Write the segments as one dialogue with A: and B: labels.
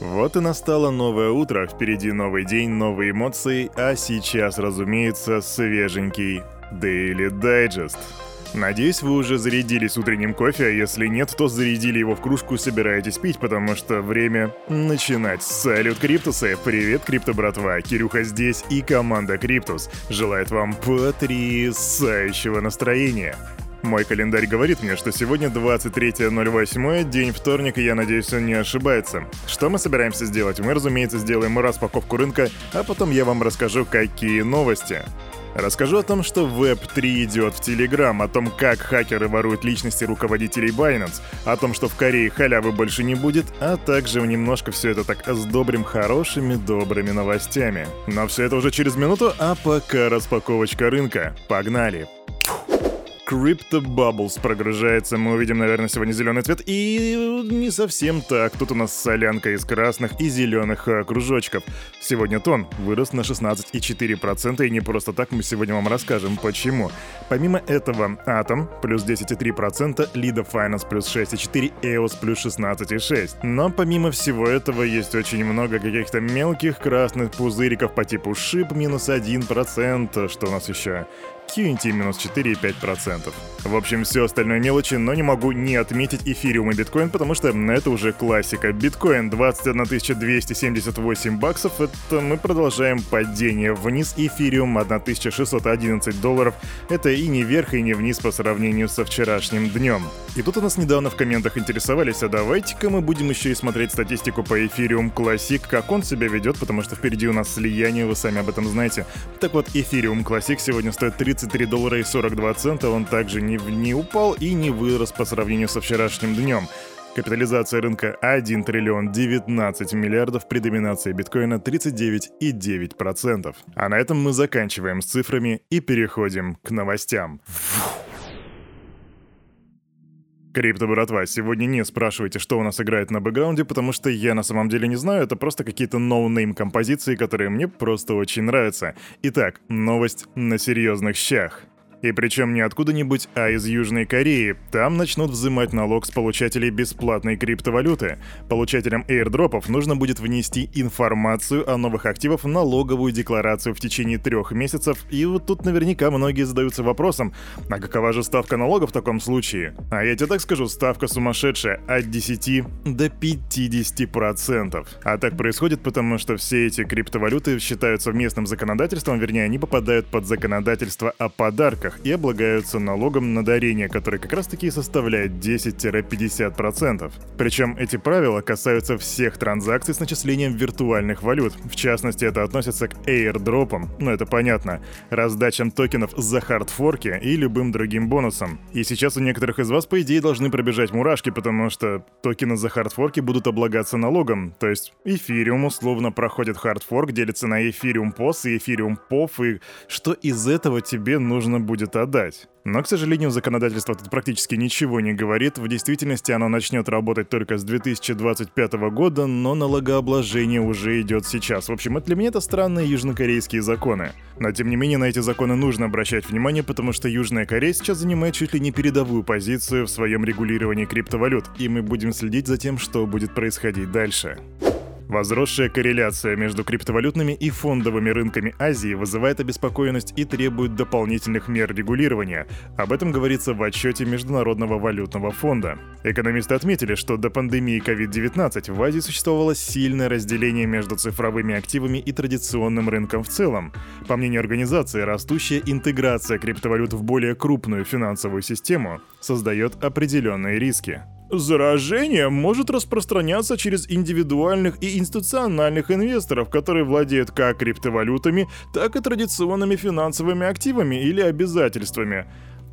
A: Вот и настало новое утро, впереди новый день, новые эмоции, а сейчас, разумеется, свеженький Daily Digest. Надеюсь, вы уже зарядились утренним кофе, а если нет, то зарядили его в кружку и собираетесь пить, потому что время начинать. Салют, Криптусы! Привет, Крипто братва! Кирюха здесь и команда Криптус желает вам потрясающего настроения. Мой календарь говорит мне, что сегодня 23.08, день вторник, и я надеюсь, он не ошибается. Что мы собираемся сделать? Мы, разумеется, сделаем распаковку рынка, а потом я вам расскажу, какие новости. Расскажу о том, что Web3 идет в Telegram, о том, как хакеры воруют личности руководителей Binance, о том, что в Корее халявы больше не будет, а также немножко все это так сдобрим хорошими добрыми новостями. Но все это уже через минуту, а пока распаковочка рынка. Погнали! Crypto Bubbles прогружается. Мы увидим, наверное, сегодня зеленый цвет. И не совсем так. Тут у нас солянка из красных и зеленых э, кружочков. Сегодня тон вырос на 16,4%. И не просто так мы сегодня вам расскажем, почему. Помимо этого, Atom плюс 10,3%, Lida Finance плюс 6,4%, EOS плюс 16,6%. Но помимо всего этого есть очень много каких-то мелких красных пузыриков по типу SHIB минус 1%. Что у нас еще? QNT минус 4,5%. В общем, все остальное мелочи, но не могу не отметить эфириум и биткоин, потому что это уже классика. Биткоин 21 278 баксов, это мы продолжаем падение вниз. Эфириум 1611 долларов, это и не вверх, и не вниз по сравнению со вчерашним днем. И тут у нас недавно в комментах интересовались, а давайте-ка мы будем еще и смотреть статистику по эфириум Classic, как он себя ведет, потому что впереди у нас слияние, вы сами об этом знаете. Так вот, эфириум Classic сегодня стоит 30 33 доллара и 42 цента, он также не, не упал и не вырос по сравнению со вчерашним днем. Капитализация рынка 1 триллион 19 миллиардов при доминации биткоина 39,9%. А на этом мы заканчиваем с цифрами и переходим к новостям. Крипто, братва, сегодня не спрашивайте, что у нас играет на бэкграунде, потому что я на самом деле не знаю, это просто какие-то no-name композиции, которые мне просто очень нравятся. Итак, новость на серьезных щах. И причем не откуда-нибудь, а из Южной Кореи. Там начнут взимать налог с получателей бесплатной криптовалюты. Получателям airdrop ов нужно будет внести информацию о новых активах в налоговую декларацию в течение трех месяцев. И вот тут наверняка многие задаются вопросом, а какова же ставка налога в таком случае? А я тебе так скажу, ставка сумасшедшая от 10 до 50%. А так происходит потому, что все эти криптовалюты считаются местным законодательством, вернее, они попадают под законодательство о подарках банках и облагаются налогом на дарение, который как раз таки составляет 10-50%. Причем эти правила касаются всех транзакций с начислением виртуальных валют. В частности, это относится к airdropам, ну это понятно, раздачам токенов за хардфорки и любым другим бонусам. И сейчас у некоторых из вас, по идее, должны пробежать мурашки, потому что токены за хардфорки будут облагаться налогом. То есть эфириум условно проходит хардфорк, делится на эфириум POS и эфириум POF, и что из этого тебе нужно будет будет отдать. Но, к сожалению, законодательство тут практически ничего не говорит. В действительности оно начнет работать только с 2025 года, но налогообложение уже идет сейчас. В общем, для меня это странные южнокорейские законы. Но, тем не менее, на эти законы нужно обращать внимание, потому что Южная Корея сейчас занимает чуть ли не передовую позицию в своем регулировании криптовалют, и мы будем следить за тем, что будет происходить дальше. Возросшая корреляция между криптовалютными и фондовыми рынками Азии вызывает обеспокоенность и требует дополнительных мер регулирования. Об этом говорится в отчете Международного валютного фонда. Экономисты отметили, что до пандемии COVID-19 в Азии существовало сильное разделение между цифровыми активами и традиционным рынком в целом. По мнению организации, растущая интеграция криптовалют в более крупную финансовую систему создает определенные риски. Заражение может распространяться через индивидуальных и институциональных инвесторов, которые владеют как криптовалютами, так и традиционными финансовыми активами или обязательствами.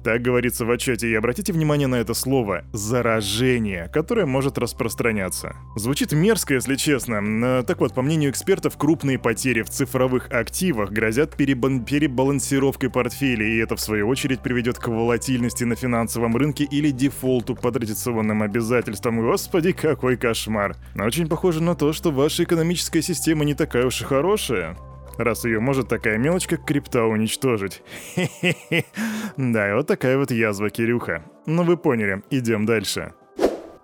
A: Так говорится в отчете, и обратите внимание на это слово «заражение», которое может распространяться. Звучит мерзко, если честно. Так вот, по мнению экспертов, крупные потери в цифровых активах грозят перебан- перебалансировкой портфелей, и это в свою очередь приведет к волатильности на финансовом рынке или дефолту по традиционным обязательствам. Господи, какой кошмар. Очень похоже на то, что ваша экономическая система не такая уж и хорошая раз ее может такая мелочь, как крипта, уничтожить. Да, и вот такая вот язва, Кирюха. Ну вы поняли, идем дальше.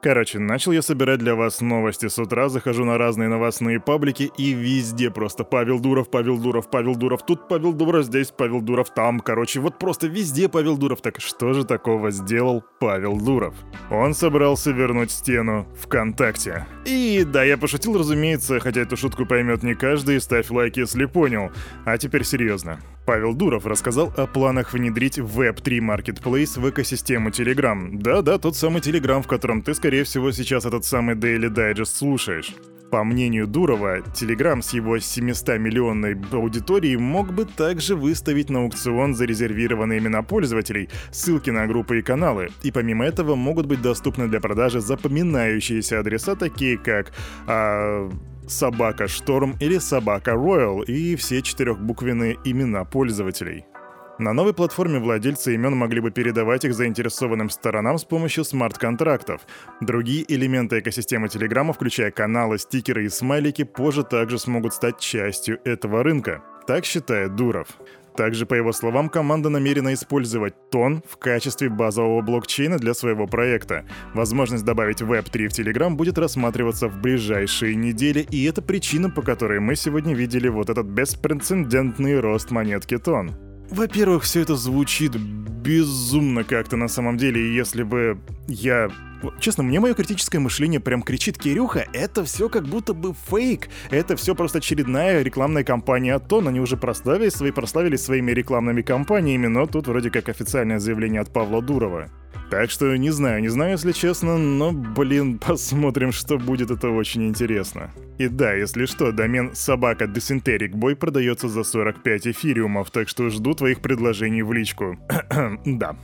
A: Короче, начал я собирать для вас новости с утра, захожу на разные новостные паблики и везде просто Павел Дуров, Павел Дуров, Павел Дуров, тут Павел Дуров, здесь Павел Дуров, там, короче, вот просто везде Павел Дуров. Так что же такого сделал Павел Дуров? Он собрался вернуть стену ВКонтакте. И да, я пошутил, разумеется, хотя эту шутку поймет не каждый, ставь лайк, если понял. А теперь серьезно. Павел Дуров рассказал о планах внедрить Web3 Marketplace в экосистему Telegram. Да-да, тот самый Telegram, в котором ты, скорее всего, сейчас этот самый Daily Digest слушаешь. По мнению Дурова, Telegram с его 700-миллионной аудиторией мог бы также выставить на аукцион зарезервированные имена пользователей, ссылки на группы и каналы, и помимо этого могут быть доступны для продажи запоминающиеся адреса, такие как а, собака Шторм или собака Royal и все четырехбуквенные имена пользователей. На новой платформе владельцы имен могли бы передавать их заинтересованным сторонам с помощью смарт-контрактов. Другие элементы экосистемы Телеграма, включая каналы, стикеры и смайлики, позже также смогут стать частью этого рынка. Так считает Дуров. Также, по его словам, команда намерена использовать Тон в качестве базового блокчейна для своего проекта. Возможность добавить Web3 в Telegram будет рассматриваться в ближайшие недели, и это причина, по которой мы сегодня видели вот этот беспрецедентный рост монетки Тон. Во-первых, все это звучит безумно как-то на самом деле, если бы я... Честно, мне мое критическое мышление прям кричит, Кирюха, это все как будто бы фейк. Это все просто очередная рекламная кампания от Тон. Они уже прославились, свои, прославились своими рекламными кампаниями, но тут вроде как официальное заявление от Павла Дурова. Так что не знаю, не знаю, если честно, но, блин, посмотрим, что будет, это очень интересно. И да, если что, домен собака Dysenteric Boy продается за 45 эфириумов, так что жду твоих предложений в личку. да.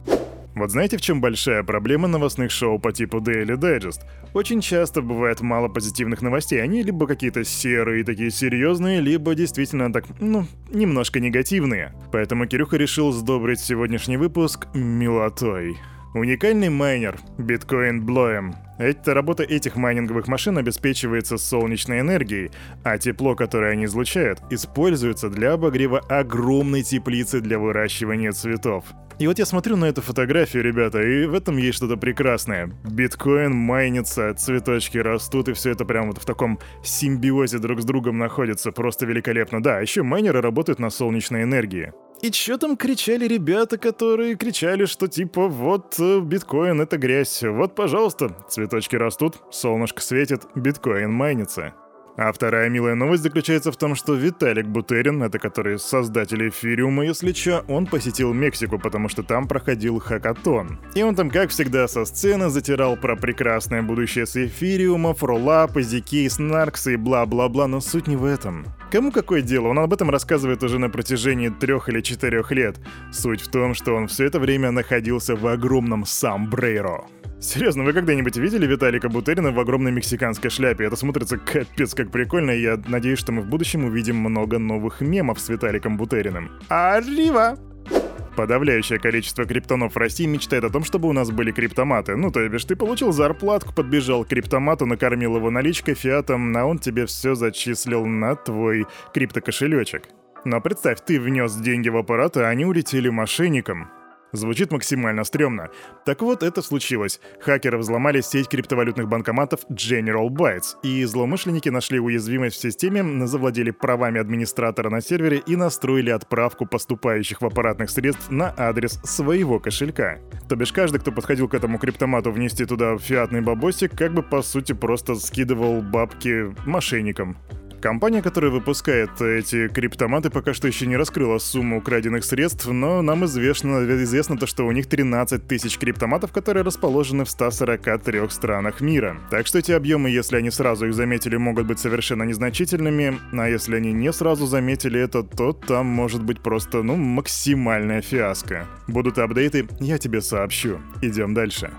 A: Вот знаете, в чем большая проблема новостных шоу по типу Daily Digest? Очень часто бывает мало позитивных новостей. Они либо какие-то серые, такие серьезные, либо действительно так, ну, немножко негативные. Поэтому Кирюха решил сдобрить сегодняшний выпуск милотой. Уникальный майнер Bitcoin Bloem. Эта работа этих майнинговых машин обеспечивается солнечной энергией, а тепло, которое они излучают, используется для обогрева огромной теплицы для выращивания цветов. И вот я смотрю на эту фотографию, ребята, и в этом есть что-то прекрасное. Биткоин майнится, цветочки растут, и все это прям вот в таком симбиозе друг с другом находится. Просто великолепно. Да, еще майнеры работают на солнечной энергии. И чё там кричали ребята, которые кричали, что типа вот э, биткоин это грязь, вот пожалуйста, цветочки растут, солнышко светит, биткоин майнится. А вторая милая новость заключается в том, что Виталик Бутерин, это который создатель эфириума, если чё, он посетил Мексику, потому что там проходил хакатон. И он там, как всегда, со сцены затирал про прекрасное будущее с эфириума, фролапы, зики, снарксы и бла-бла-бла, но суть не в этом. Кому какое дело? Он об этом рассказывает уже на протяжении трех или четырех лет. Суть в том, что он все это время находился в огромном Самбрейро. Серьезно, вы когда-нибудь видели Виталика Бутерина в огромной мексиканской шляпе? Это смотрится капец как прикольно, и я надеюсь, что мы в будущем увидим много новых мемов с Виталиком Бутериным. Арива! Подавляющее количество криптонов в России мечтает о том, чтобы у нас были криптоматы. Ну, то бишь, ты получил зарплатку, подбежал к криптомату, накормил его наличкой, фиатом, а он тебе все зачислил на твой криптокошелечек. Но представь, ты внес деньги в аппарат, а они улетели мошенникам. Звучит максимально стрёмно. Так вот, это случилось. Хакеры взломали сеть криптовалютных банкоматов General Bytes, и злоумышленники нашли уязвимость в системе, завладели правами администратора на сервере и настроили отправку поступающих в аппаратных средств на адрес своего кошелька. То бишь каждый, кто подходил к этому криптомату внести туда фиатный бабосик, как бы по сути просто скидывал бабки мошенникам. Компания, которая выпускает эти криптоматы, пока что еще не раскрыла сумму украденных средств, но нам известно, известно то, что у них 13 тысяч криптоматов, которые расположены в 143 странах мира. Так что эти объемы, если они сразу их заметили, могут быть совершенно незначительными, а если они не сразу заметили это, то там может быть просто, ну, максимальная фиаско. Будут апдейты, я тебе сообщу. Идем дальше.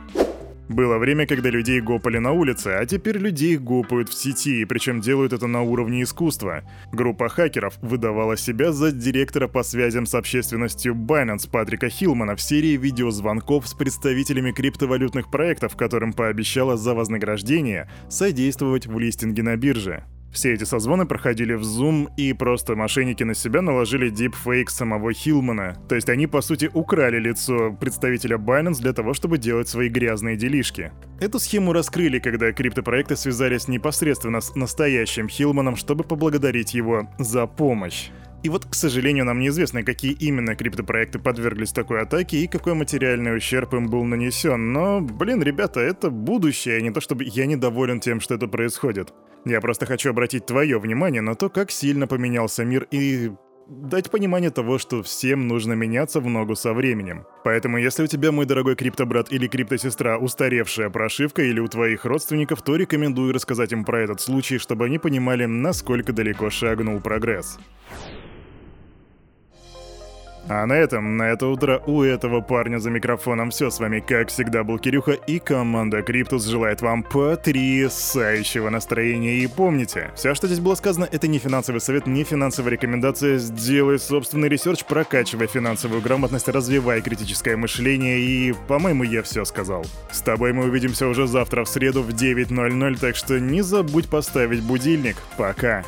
A: Было время, когда людей гопали на улице, а теперь людей гопают в сети, причем делают это на уровне искусства. Группа хакеров выдавала себя за директора по связям с общественностью Binance Патрика Хилмана в серии видеозвонков с представителями криптовалютных проектов, которым пообещала за вознаграждение содействовать в листинге на бирже. Все эти созвоны проходили в Zoom, и просто мошенники на себя наложили дипфейк самого Хилмана. То есть они, по сути, украли лицо представителя Binance для того, чтобы делать свои грязные делишки. Эту схему раскрыли, когда криптопроекты связались непосредственно с настоящим Хилманом, чтобы поблагодарить его за помощь. И вот, к сожалению, нам неизвестно, какие именно криптопроекты подверглись такой атаке и какой материальный ущерб им был нанесен. Но, блин, ребята, это будущее, а не то чтобы я недоволен тем, что это происходит. Я просто хочу обратить твое внимание на то, как сильно поменялся мир и дать понимание того, что всем нужно меняться в ногу со временем. Поэтому, если у тебя, мой дорогой криптобрат или криптосестра, устаревшая прошивка или у твоих родственников, то рекомендую рассказать им про этот случай, чтобы они понимали, насколько далеко шагнул прогресс. А на этом, на это утро у этого парня за микрофоном все. С вами, как всегда, был Кирюха и команда Криптус желает вам потрясающего настроения. И помните, все, что здесь было сказано, это не финансовый совет, не финансовая рекомендация. Сделай собственный research, прокачивай финансовую грамотность, развивай критическое мышление и, по-моему, я все сказал. С тобой мы увидимся уже завтра в среду в 9.00, так что не забудь поставить будильник. Пока.